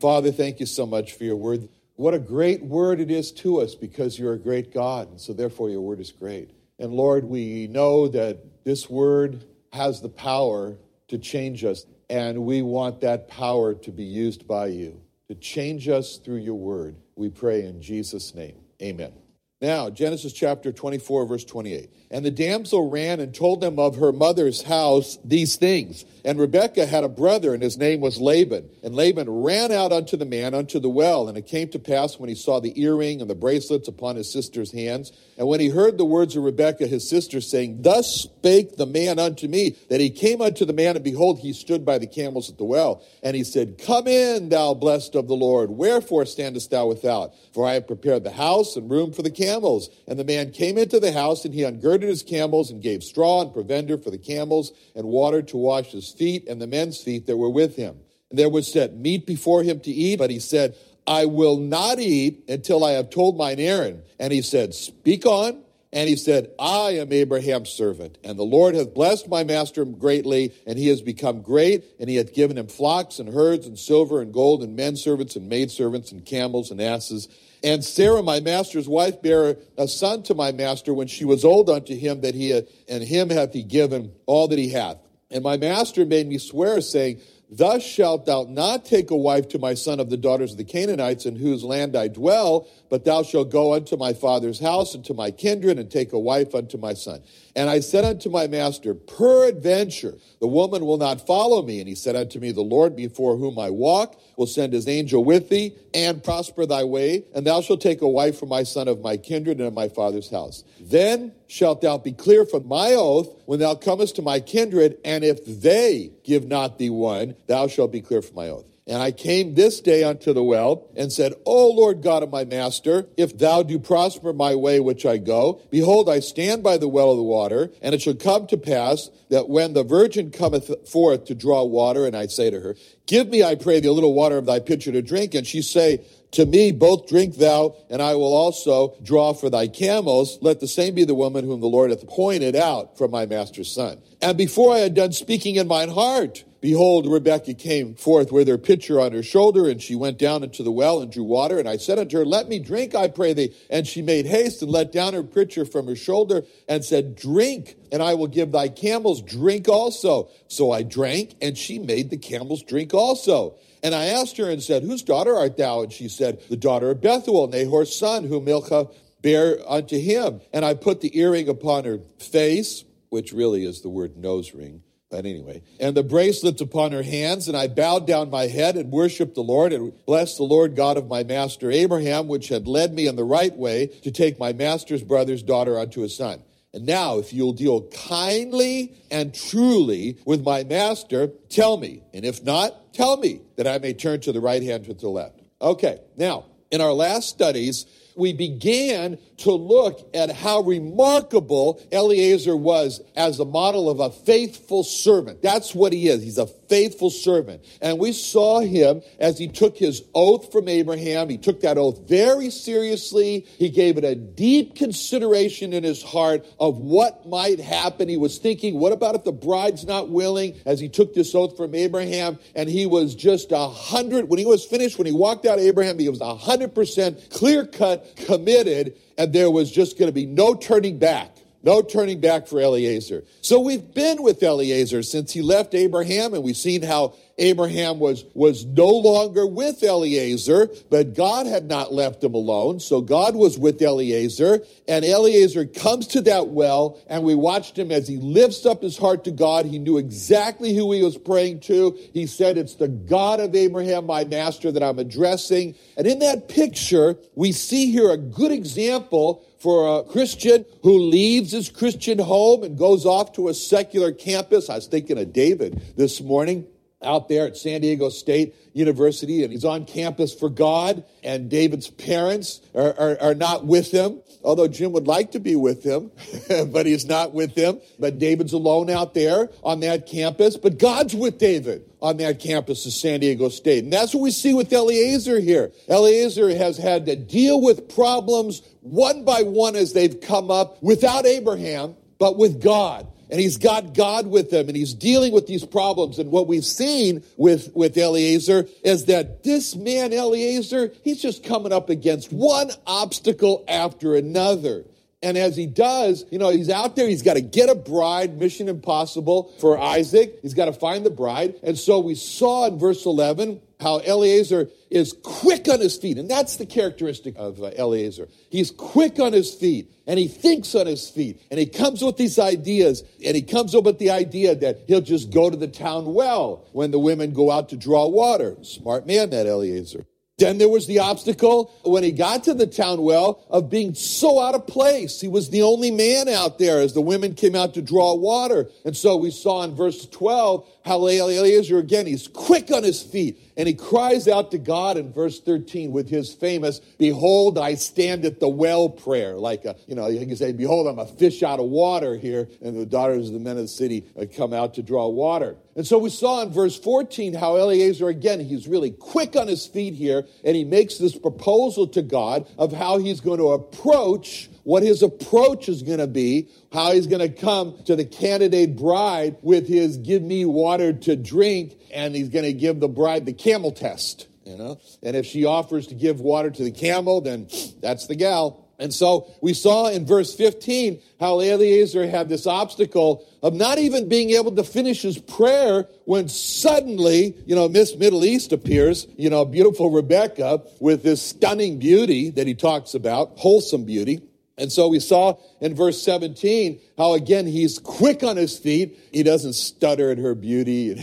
Father, thank you so much for your word. What a great word it is to us because you're a great God, and so therefore your word is great. And Lord, we know that this word has the power to change us, and we want that power to be used by you to change us through your word. We pray in Jesus' name. Amen. Now, Genesis chapter 24, verse 28. And the damsel ran and told them of her mother's house these things. And Rebekah had a brother, and his name was Laban. And Laban ran out unto the man unto the well. And it came to pass when he saw the earring and the bracelets upon his sister's hands, and when he heard the words of Rebekah his sister, saying, Thus spake the man unto me, that he came unto the man, and behold, he stood by the camels at the well. And he said, Come in, thou blessed of the Lord. Wherefore standest thou without? For I have prepared the house and room for the camels. And the man came into the house, and he ungirded his camels, and gave straw and provender for the camels, and water to wash his feet and the men's feet that were with him. And there was set meat before him to eat, but he said, I will not eat until I have told mine errand. And he said, Speak on. And he said, I am Abraham's servant, and the Lord hath blessed my master greatly, and he has become great, and he hath given him flocks and herds and silver and gold and men servants and maid servants and camels and asses. And Sarah, my master's wife, bare a son to my master when she was old unto him, that he and him hath he given all that he hath. And my master made me swear, saying, Thus shalt thou not take a wife to my son of the daughters of the Canaanites, in whose land I dwell, but thou shalt go unto my father's house and to my kindred, and take a wife unto my son. And I said unto my master, Peradventure, the woman will not follow me. And he said unto me, The Lord before whom I walk will send his angel with thee, and prosper thy way, and thou shalt take a wife for my son of my kindred and of my father's house. Then shalt thou be clear from my oath when thou comest to my kindred, and if they give not thee one, thou shalt be clear from my oath. And I came this day unto the well and said, O Lord God of my master, if thou do prosper my way which I go, behold, I stand by the well of the water, and it shall come to pass that when the virgin cometh forth to draw water, and I say to her, Give me, I pray thee, a little water of thy pitcher to drink, and she say, to me, both drink thou, and I will also draw for thy camels. Let the same be the woman whom the Lord hath pointed out from my master's son. And before I had done speaking in mine heart, Behold, Rebekah came forth with her pitcher on her shoulder, and she went down into the well and drew water. And I said unto her, Let me drink, I pray thee. And she made haste and let down her pitcher from her shoulder and said, Drink, and I will give thy camels drink also. So I drank, and she made the camels drink also. And I asked her and said, Whose daughter art thou? And she said, The daughter of Bethuel, Nahor's son, whom Milcah bare unto him. And I put the earring upon her face, which really is the word nose ring but anyway, and the bracelets upon her hands, and I bowed down my head and worshiped the Lord and blessed the Lord God of my master Abraham, which had led me in the right way to take my master's brother's daughter unto his son. And now, if you'll deal kindly and truly with my master, tell me. And if not, tell me that I may turn to the right hand or to the left. Okay, now, in our last studies, we began to look at how remarkable Eliezer was as a model of a faithful servant. That's what he is. He's a faithful servant. And we saw him as he took his oath from Abraham. He took that oath very seriously. He gave it a deep consideration in his heart of what might happen. He was thinking, what about if the bride's not willing? As he took this oath from Abraham, and he was just a hundred, when he was finished, when he walked out of Abraham, he was a hundred percent clear cut, committed, and there was just going to be no turning back No turning back for Eliezer. So we've been with Eliezer since he left Abraham, and we've seen how Abraham was, was no longer with Eliezer, but God had not left him alone. So God was with Eliezer, and Eliezer comes to that well, and we watched him as he lifts up his heart to God. He knew exactly who he was praying to. He said, It's the God of Abraham, my master, that I'm addressing. And in that picture, we see here a good example for a Christian who leaves his Christian home and goes off to a secular campus. I was thinking of David this morning out there at San Diego State University, and he's on campus for God. And David's parents are, are, are, not with him, although Jim would like to be with him, but he's not with him. But David's alone out there on that campus, but God's with David on that campus of San Diego State. And that's what we see with Eliezer here. Eliezer has had to deal with problems one by one as they've come up without Abraham, but with God and he's got God with him and he's dealing with these problems. And what we've seen with, with Eliezer is that this man, Eliezer, he's just coming up against one obstacle after another. And as he does, you know, he's out there, he's got to get a bride, mission impossible for Isaac. He's got to find the bride. And so we saw in verse 11 how Eliezer is quick on his feet. And that's the characteristic of uh, Eliezer. He's quick on his feet and he thinks on his feet and he comes with these ideas and he comes up with the idea that he'll just go to the town well when the women go out to draw water. Smart man, that Eliezer. Then there was the obstacle when he got to the town well of being so out of place. He was the only man out there as the women came out to draw water. And so we saw in verse 12 how Eliezer again, he's quick on his feet and he cries out to God in verse 13 with his famous, Behold, I stand at the well prayer. Like, a, you know, you can say, Behold, I'm a fish out of water here. And the daughters of the men of the city come out to draw water. And so we saw in verse 14 how Eliezer, again, he's really quick on his feet here and he makes this proposal to God of how he's going to approach what his approach is going to be, how he's going to come to the candidate bride with his give me water to drink, and he's going to give the bride the camel test, you know? And if she offers to give water to the camel, then that's the gal. And so we saw in verse 15 how Eliezer had this obstacle of not even being able to finish his prayer when suddenly, you know, Miss Middle East appears, you know, beautiful Rebecca with this stunning beauty that he talks about, wholesome beauty. And so we saw in verse 17 how again he's quick on his feet. He doesn't stutter at her beauty,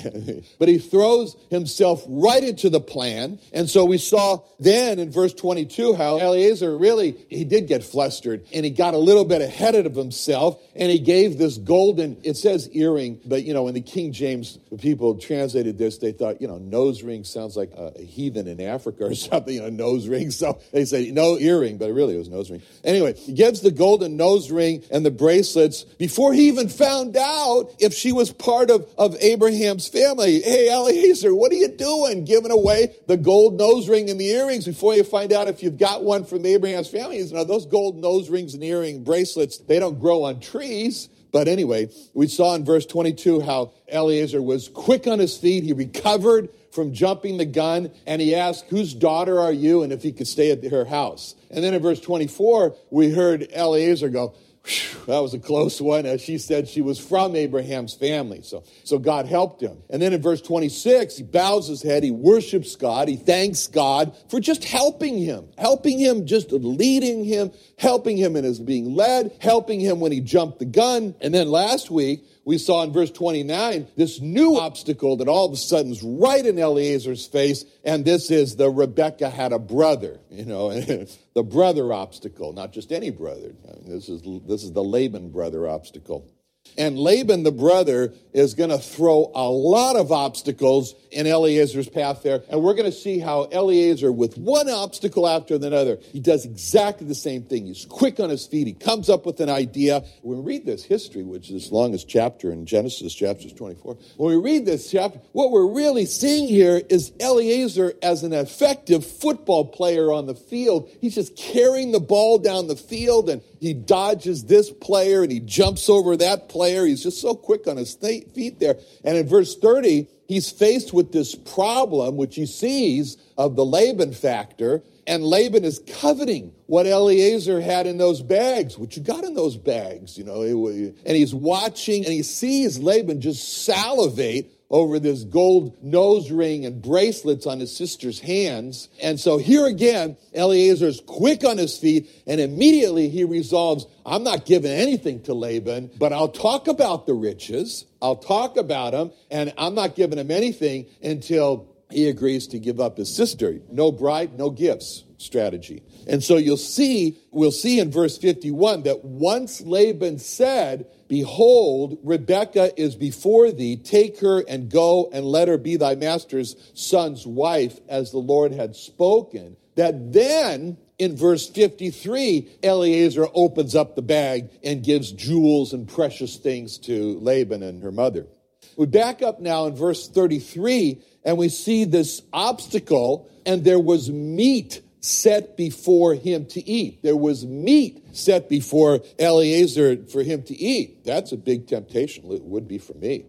but he throws himself right into the plan. And so we saw then in verse 22 how Eliezer really, he did get flustered and he got a little bit ahead of himself and he gave this golden, it says earring, but you know, in the King James, people translated this, they thought, you know, nose ring sounds like a heathen in Africa or something, you know, nose ring. So they say no earring, but really it was nose ring. Anyway, gives the golden nose ring and the bracelets before he even found out if she was part of, of Abraham's family. Hey, Eliezer, what are you doing? Giving away the gold nose ring and the earrings before you find out if you've got one from Abraham's family. Know, those gold nose rings and earring bracelets, they don't grow on trees. But anyway, we saw in verse 22 how Eliezer was quick on his feet. He recovered from jumping the gun and he asked, Whose daughter are you? and if he could stay at her house. And then in verse 24, we heard Eliezer go, that was a close one. As she said, she was from Abraham's family. So, so God helped him. And then in verse 26, he bows his head. He worships God. He thanks God for just helping him, helping him, just leading him, helping him in his being led, helping him when he jumped the gun. And then last week, we saw in verse 29 this new obstacle that all of a sudden is right in Eliezer's face, and this is the Rebecca had a brother, you know, the brother obstacle, not just any brother. I mean, this is this is the Laban brother obstacle. And Laban, the brother, is going to throw a lot of obstacles in Eliezer's path there. And we're going to see how Eliezer, with one obstacle after another, he does exactly the same thing. He's quick on his feet. He comes up with an idea. When we read this history, which is as long as chapter in Genesis, chapters 24, when we read this chapter, what we're really seeing here is Eliezer as an effective football player on the field. He's just carrying the ball down the field and he dodges this player and he jumps over that player. He's just so quick on his feet there. And in verse 30, he's faced with this problem, which he sees of the Laban factor. And Laban is coveting what Eliezer had in those bags, what you got in those bags, you know. And he's watching and he sees Laban just salivate over this gold nose ring and bracelets on his sister's hands. And so here again, Eliezer is quick on his feet and immediately he resolves, I'm not giving anything to Laban, but I'll talk about the riches. I'll talk about them and I'm not giving him anything until he agrees to give up his sister. No bride, no gifts strategy. And so you'll see, we'll see in verse 51 that once Laban said, Behold, Rebekah is before thee, take her and go and let her be thy master's son's wife, as the Lord had spoken. That then, in verse 53, Eliezer opens up the bag and gives jewels and precious things to Laban and her mother. We back up now in verse 33 and we see this obstacle, and there was meat set before him to eat. There was meat set before Eliezer for him to eat. That's a big temptation. It would be for me.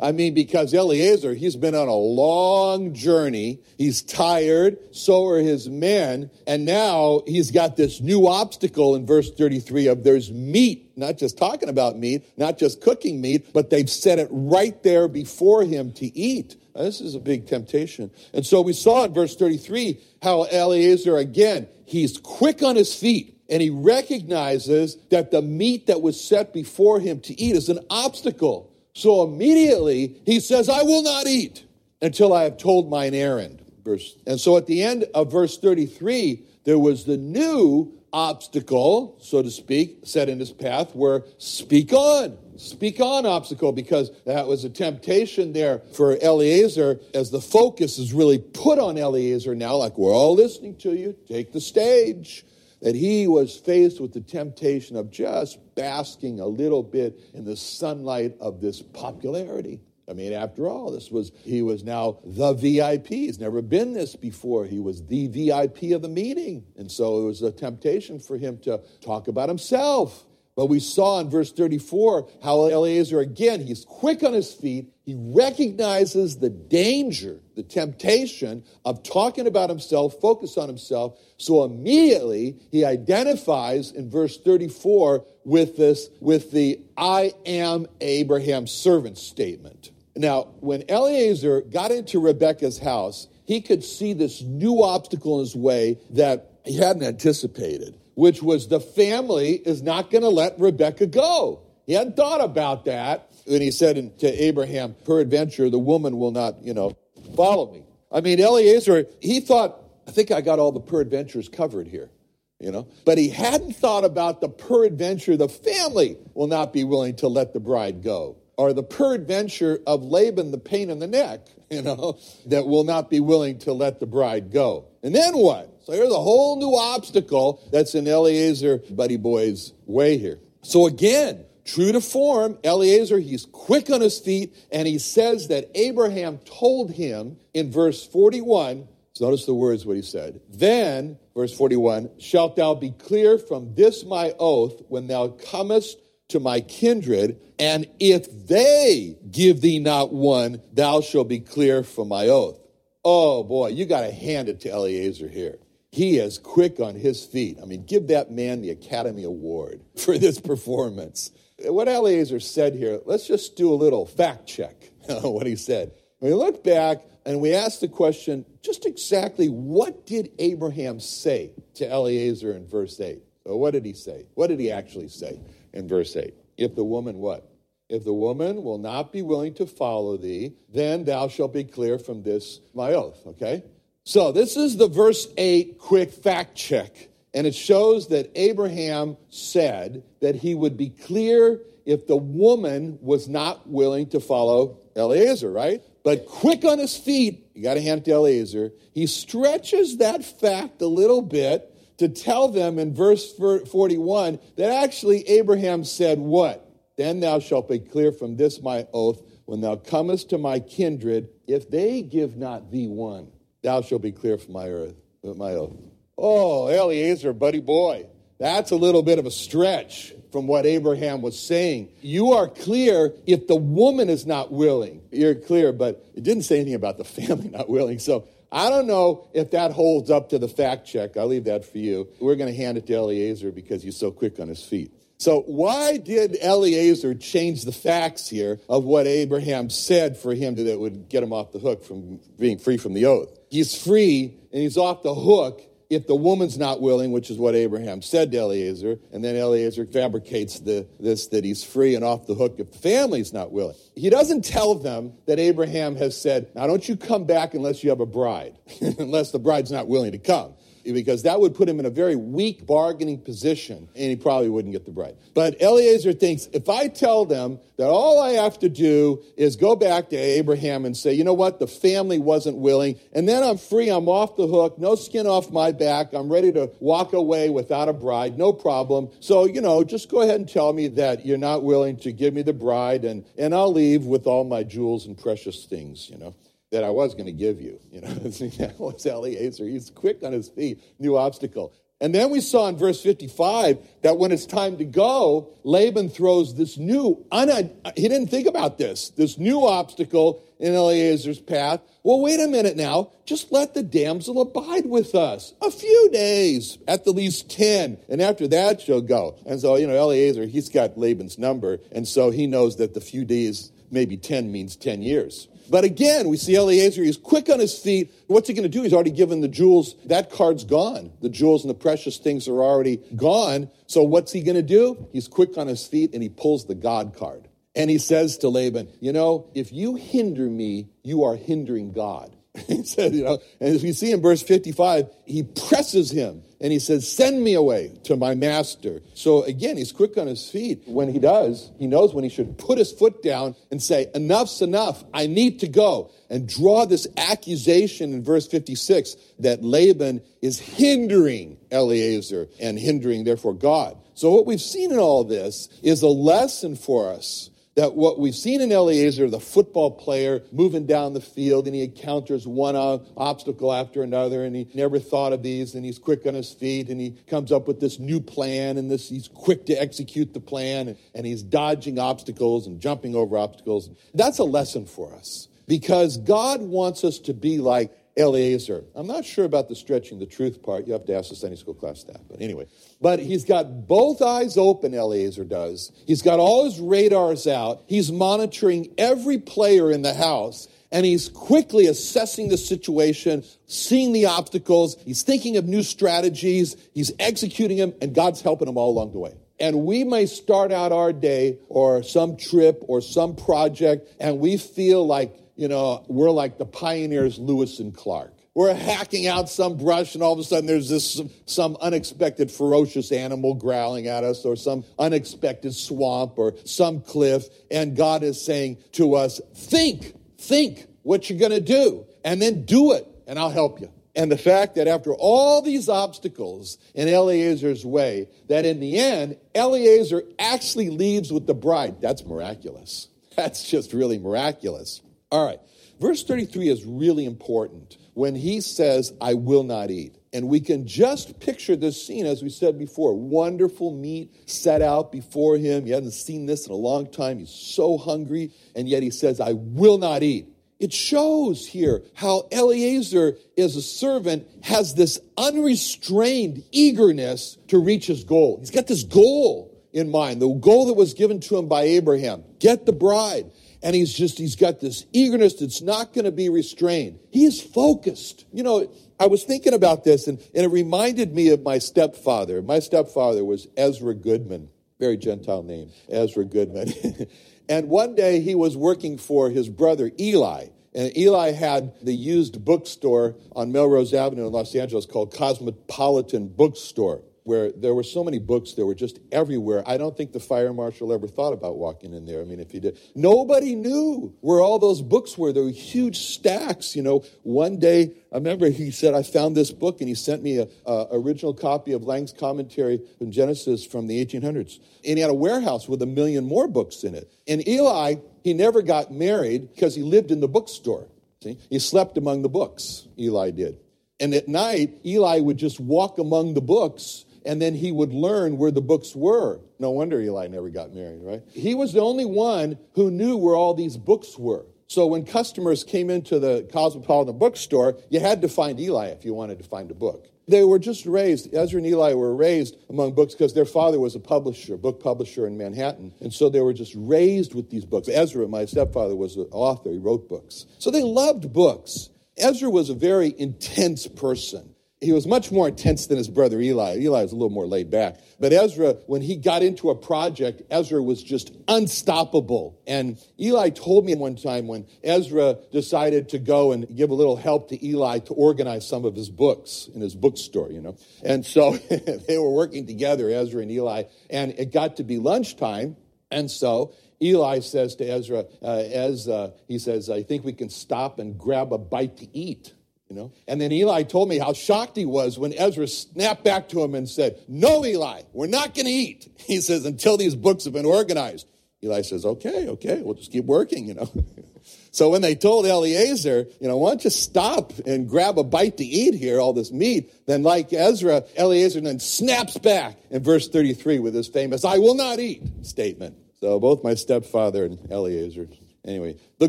I mean, because Eliezer, he's been on a long journey. He's tired. So are his men. And now he's got this new obstacle in verse 33 of there's meat, not just talking about meat, not just cooking meat, but they've set it right there before him to eat. This is a big temptation. And so we saw in verse 33 how Eliezer, again, he's quick on his feet and he recognizes that the meat that was set before him to eat is an obstacle. So immediately he says, I will not eat until I have told mine errand. Verse, And so at the end of verse 33, there was the new obstacle, so to speak, set in his path where speak on. Speak on obstacle because that was a temptation there for Eliezer as the focus is really put on Eliezer now, like we're all listening to you, take the stage that he was faced with the temptation of just basking a little bit in the sunlight of this popularity. I mean, after all, this was he was now the VIP. He's never been this before. He was the VIP of the meeting. And so it was a temptation for him to talk about himself. But we saw in verse 34 how Eliezer, again, he's quick on his feet. He recognizes the danger, the temptation of talking about himself, focus on himself. So immediately he identifies in verse 34 with this, with the I am Abraham's servant statement. Now, when Eliezer got into Rebekah's house, he could see this new obstacle in his way that he hadn't anticipated which was the family is not going to let Rebecca go. He hadn't thought about that. And he said to Abraham, peradventure, the woman will not, you know, follow me. I mean, Eliezer, he thought, I think I got all the peradventures covered here, you know. But he hadn't thought about the peradventure the family will not be willing to let the bride go. Or the peradventure of Laban, the pain in the neck, you know, that will not be willing to let the bride go. And then what? So here's a whole new obstacle that's in Eliezer Buddy Boy's way here. So again, true to form, Eliezer, he's quick on his feet, and he says that Abraham told him in verse 41, notice the words what he said. Then, verse 41, shalt thou be clear from this my oath when thou comest to my kindred, and if they give thee not one, thou shalt be clear from my oath. Oh boy, you got to hand it to Eliezer here. He is quick on his feet. I mean, give that man the Academy Award for this performance. What Eliezer said here, let's just do a little fact check on what he said. We look back and we ask the question just exactly what did Abraham say to Eliezer in verse 8? So, what did he say? What did he actually say in verse 8? If the woman what? If the woman will not be willing to follow thee, then thou shalt be clear from this my oath. Okay? So this is the verse 8 quick fact check. And it shows that Abraham said that he would be clear if the woman was not willing to follow Eliezer, right? But quick on his feet, you got to hand it to Eliezer. He stretches that fact a little bit to tell them in verse 41 that actually Abraham said, What? Then thou shalt be clear from this my oath, when thou comest to my kindred, if they give not thee one, thou shalt be clear from my earth, uh, my oath. Oh, Eliezer, buddy boy. That's a little bit of a stretch from what Abraham was saying. You are clear if the woman is not willing. You're clear, but it didn't say anything about the family not willing. So I don't know if that holds up to the fact check. I'll leave that for you. We're going to hand it to Eliezer because he's so quick on his feet. So, why did Eliezer change the facts here of what Abraham said for him that would get him off the hook from being free from the oath? He's free and he's off the hook if the woman's not willing, which is what Abraham said to Eliezer, and then Eliezer fabricates the, this that he's free and off the hook if the family's not willing. He doesn't tell them that Abraham has said, Now don't you come back unless you have a bride, unless the bride's not willing to come because that would put him in a very weak bargaining position and he probably wouldn't get the bride. But Eliezer thinks if I tell them that all I have to do is go back to Abraham and say, you know what, the family wasn't willing, and then I'm free, I'm off the hook, no skin off my back, I'm ready to walk away without a bride, no problem. So, you know, just go ahead and tell me that you're not willing to give me the bride, and, and I'll leave with all my jewels and precious things, you know that I was going to give you. You know, that was Eliezer. He's quick on his feet, new obstacle. And then we saw in verse 55 that when it's time to go, Laban throws this new, un- he didn't think about this, this new obstacle in Eliezer's path. Well, wait a minute now. Just let the damsel abide with us a few days, at the least 10. And after that, she'll go. And so, you know, Eliezer, he's got Laban's number. And so he knows that the few days, maybe 10, means 10 years. But again, we see Eliezer, he's quick on his feet. What's he going to do? He's already given the jewels. That card's gone. The jewels and the precious things are already gone. So what's he going to do? He's quick on his feet and he pulls the God card. And he says to Laban, You know, if you hinder me, you are hindering God. he said, you know, and as we see in verse 55, he presses him and he says, Send me away to my master. So again, he's quick on his feet. When he does, he knows when he should put his foot down and say, Enough's enough. I need to go. And draw this accusation in verse 56 that Laban is hindering Eliezer and hindering, therefore, God. So what we've seen in all this is a lesson for us that what we've seen in Eliezer, the football player moving down the field, and he encounters one obstacle after another, and he never thought of these, and he's quick on his feet, and he comes up with this new plan, and this he's quick to execute the plan, and, and he's dodging obstacles and jumping over obstacles. That's a lesson for us because God wants us to be like Eliezer. I'm not sure about the stretching the truth part. You have to ask the Sunday school class that. But anyway, but he's got both eyes open, Eliezer does. He's got all his radars out. He's monitoring every player in the house. And he's quickly assessing the situation, seeing the obstacles. He's thinking of new strategies. He's executing them, and God's helping him all along the way. And we may start out our day or some trip or some project, and we feel like you know, we're like the pioneers, Lewis and Clark. We're hacking out some brush, and all of a sudden there's this some, unexpected ferocious animal growling at us, or some unexpected swamp, or some cliff. And God is saying to us, Think, think what you're going to do, and then do it, and I'll help you. And the fact that after all these obstacles in Eliezer's way, that in the end, Eliezer actually leaves with the bride, that's miraculous. That's just really miraculous. All right. Verse 33 is really important when he says, I will not eat. And we can just picture this scene, as we said before wonderful meat set out before him. He hasn't seen this in a long time. He's so hungry, and yet he says, I will not eat. It shows here how Eliezer, as a servant, has this unrestrained eagerness to reach his goal. He's got this goal in mind, the goal that was given to him by Abraham get the bride and he's just he's got this eagerness that's not going to be restrained. He is focused. You know i was thinking about this and, and it reminded me of my stepfather. My stepfather was ezra goodman very gentile name ezra goodman. And one day he was working for his brother eli and Eli had the used bookstore on Melrose Avenue in Los Angeles called Cosmopolitan Bookstore where there were so many books that were just everywhere. I don't think the fire marshal ever thought about walking in there. I mean, if he did, nobody knew where all those books were. There were huge stacks. You know, one day I remember he said, "I found this book," and he sent me a, original copy of Lang's commentary on Genesis from the 1800s. And he had a warehouse with a million more books in it. And Eli, he never got married because he lived in the bookstore. See, he slept among the books. Eli did. And at night, Eli would just walk among the books and then he would learn where the books were. No wonder Eli never got married, right? He was the only one who knew where all these books were. So when customers came into the Cosmopolitan bookstore, you had to find Eli if you wanted to find a book. They were just raised, Ezra and Eli were raised among books because their father was a publisher, book publisher in Manhattan. And so they were just raised with these books. Ezra, my stepfather, was an author, he wrote books. So they loved books. Ezra was a very intense person. He was much more intense than his brother Eli. Eli was a little more laid back. But Ezra, when he got into a project, Ezra was just unstoppable. And Eli told me one time when Ezra decided to go and give a little help to Eli to organize some of his books in his bookstore, you know. And so they were working together, Ezra and Eli, and it got to be lunchtime. And so Eli says to Ezra, uh, as he says, I think we can stop and grab a bite to eat. You know? And then Eli told me how shocked he was when Ezra snapped back to him and said, No, Eli, we're not going to eat. He says, until these books have been organized. Eli says, Okay, okay, we'll just keep working, you know. so when they told Eliezer, you know, why don't you stop and grab a bite to eat here, all this meat, then like Ezra, Eliezer then snaps back in verse 33 with his famous, I will not eat statement. So both my stepfather and Eliezer. Anyway, the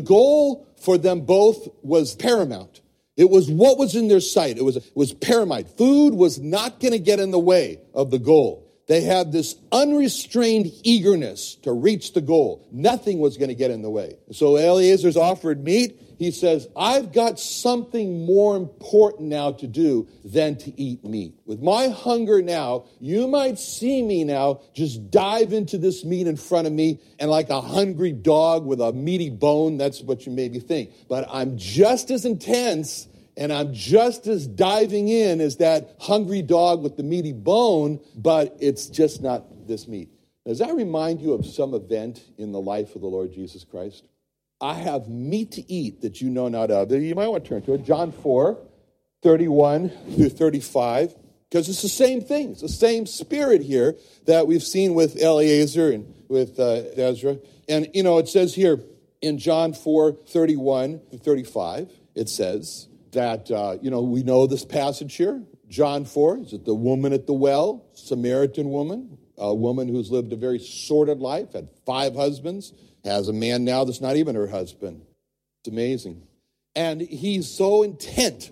goal for them both was paramount. It was what was in their sight. It was, it was paramount. Food was not going to get in the way of the goal. They had this unrestrained eagerness to reach the goal. Nothing was going to get in the way. So Eliezer's offered meat. He says, I've got something more important now to do than to eat meat. With my hunger now, you might see me now just dive into this meat in front of me and like a hungry dog with a meaty bone, that's what you maybe think. But I'm just as intense and I'm just as diving in as that hungry dog with the meaty bone, but it's just not this meat. Does that remind you of some event in the life of the Lord Jesus Christ? I have meat to eat that you know not of. You might want to turn to it. John 4, 31 through 35, because it's the same thing. It's the same spirit here that we've seen with Eliezer and with uh, Ezra. And, you know, it says here in John 4, 31 through 35, it says, that, uh, you know, we know this passage here. John 4, is it the woman at the well, Samaritan woman, a woman who's lived a very sordid life, had five husbands, has a man now that's not even her husband. It's amazing. And he's so intent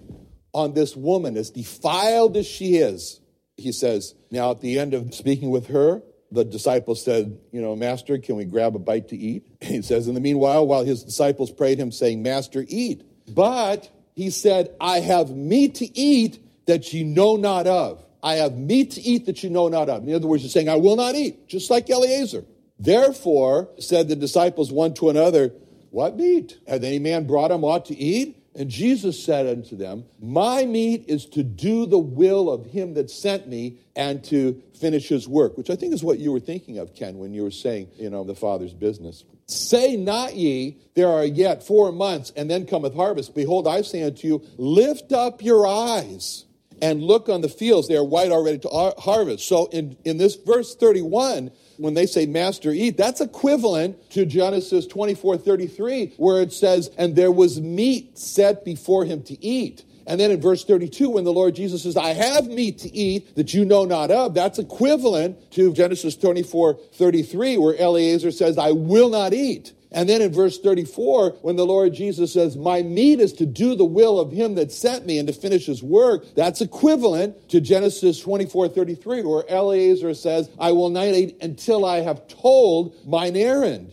on this woman, as defiled as she is. He says, now at the end of speaking with her, the disciples said, You know, Master, can we grab a bite to eat? He says, In the meanwhile, while his disciples prayed him, saying, Master, eat. But he said, I have meat to eat that ye know not of. I have meat to eat that you know not of. In other words, he's saying, I will not eat, just like Eliezer. Therefore, said the disciples one to another, What meat? Hath any man brought him aught to eat? And Jesus said unto them, My meat is to do the will of him that sent me and to finish his work, which I think is what you were thinking of, Ken, when you were saying, you know, the Father's business. Say not ye, there are yet four months, and then cometh harvest. Behold, I say unto you, lift up your eyes and look on the fields, they are white already to harvest. So in, in this verse 31, when they say master eat, that's equivalent to Genesis 24 33, where it says, and there was meat set before him to eat. And then in verse 32, when the Lord Jesus says, I have meat to eat that you know not of, that's equivalent to Genesis 24, 33, where Eliezer says, I will not eat. And then in verse 34, when the Lord Jesus says, My meat is to do the will of him that sent me and to finish his work, that's equivalent to Genesis 24, 33, where Eliezer says, I will not eat until I have told mine errand.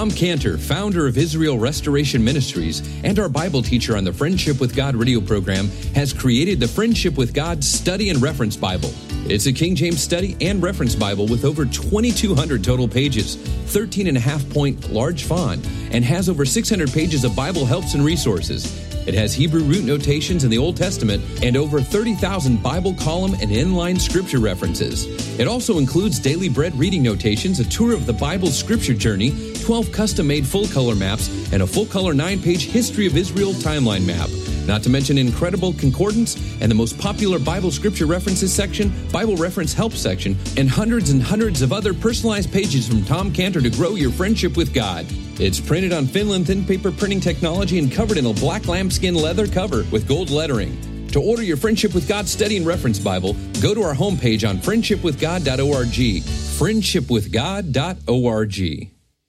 Tom Cantor, founder of Israel Restoration Ministries and our Bible teacher on the Friendship with God radio program, has created the Friendship with God Study and Reference Bible. It's a King James study and reference Bible with over 2,200 total pages, 13 and a half point large font, and has over 600 pages of Bible helps and resources. It has Hebrew root notations in the Old Testament and over 30,000 Bible column and inline scripture references. It also includes daily bread reading notations, a tour of the Bible's scripture journey, 12 custom made full color maps, and a full color 9 page History of Israel timeline map. Not to mention incredible concordance and the most popular Bible scripture references section, Bible reference help section, and hundreds and hundreds of other personalized pages from Tom Cantor to grow your friendship with God. It's printed on Finland thin paper printing technology and covered in a black lambskin leather cover with gold lettering. To order your Friendship with God Study and Reference Bible, go to our homepage on friendshipwithgod.org. Friendshipwithgod.org.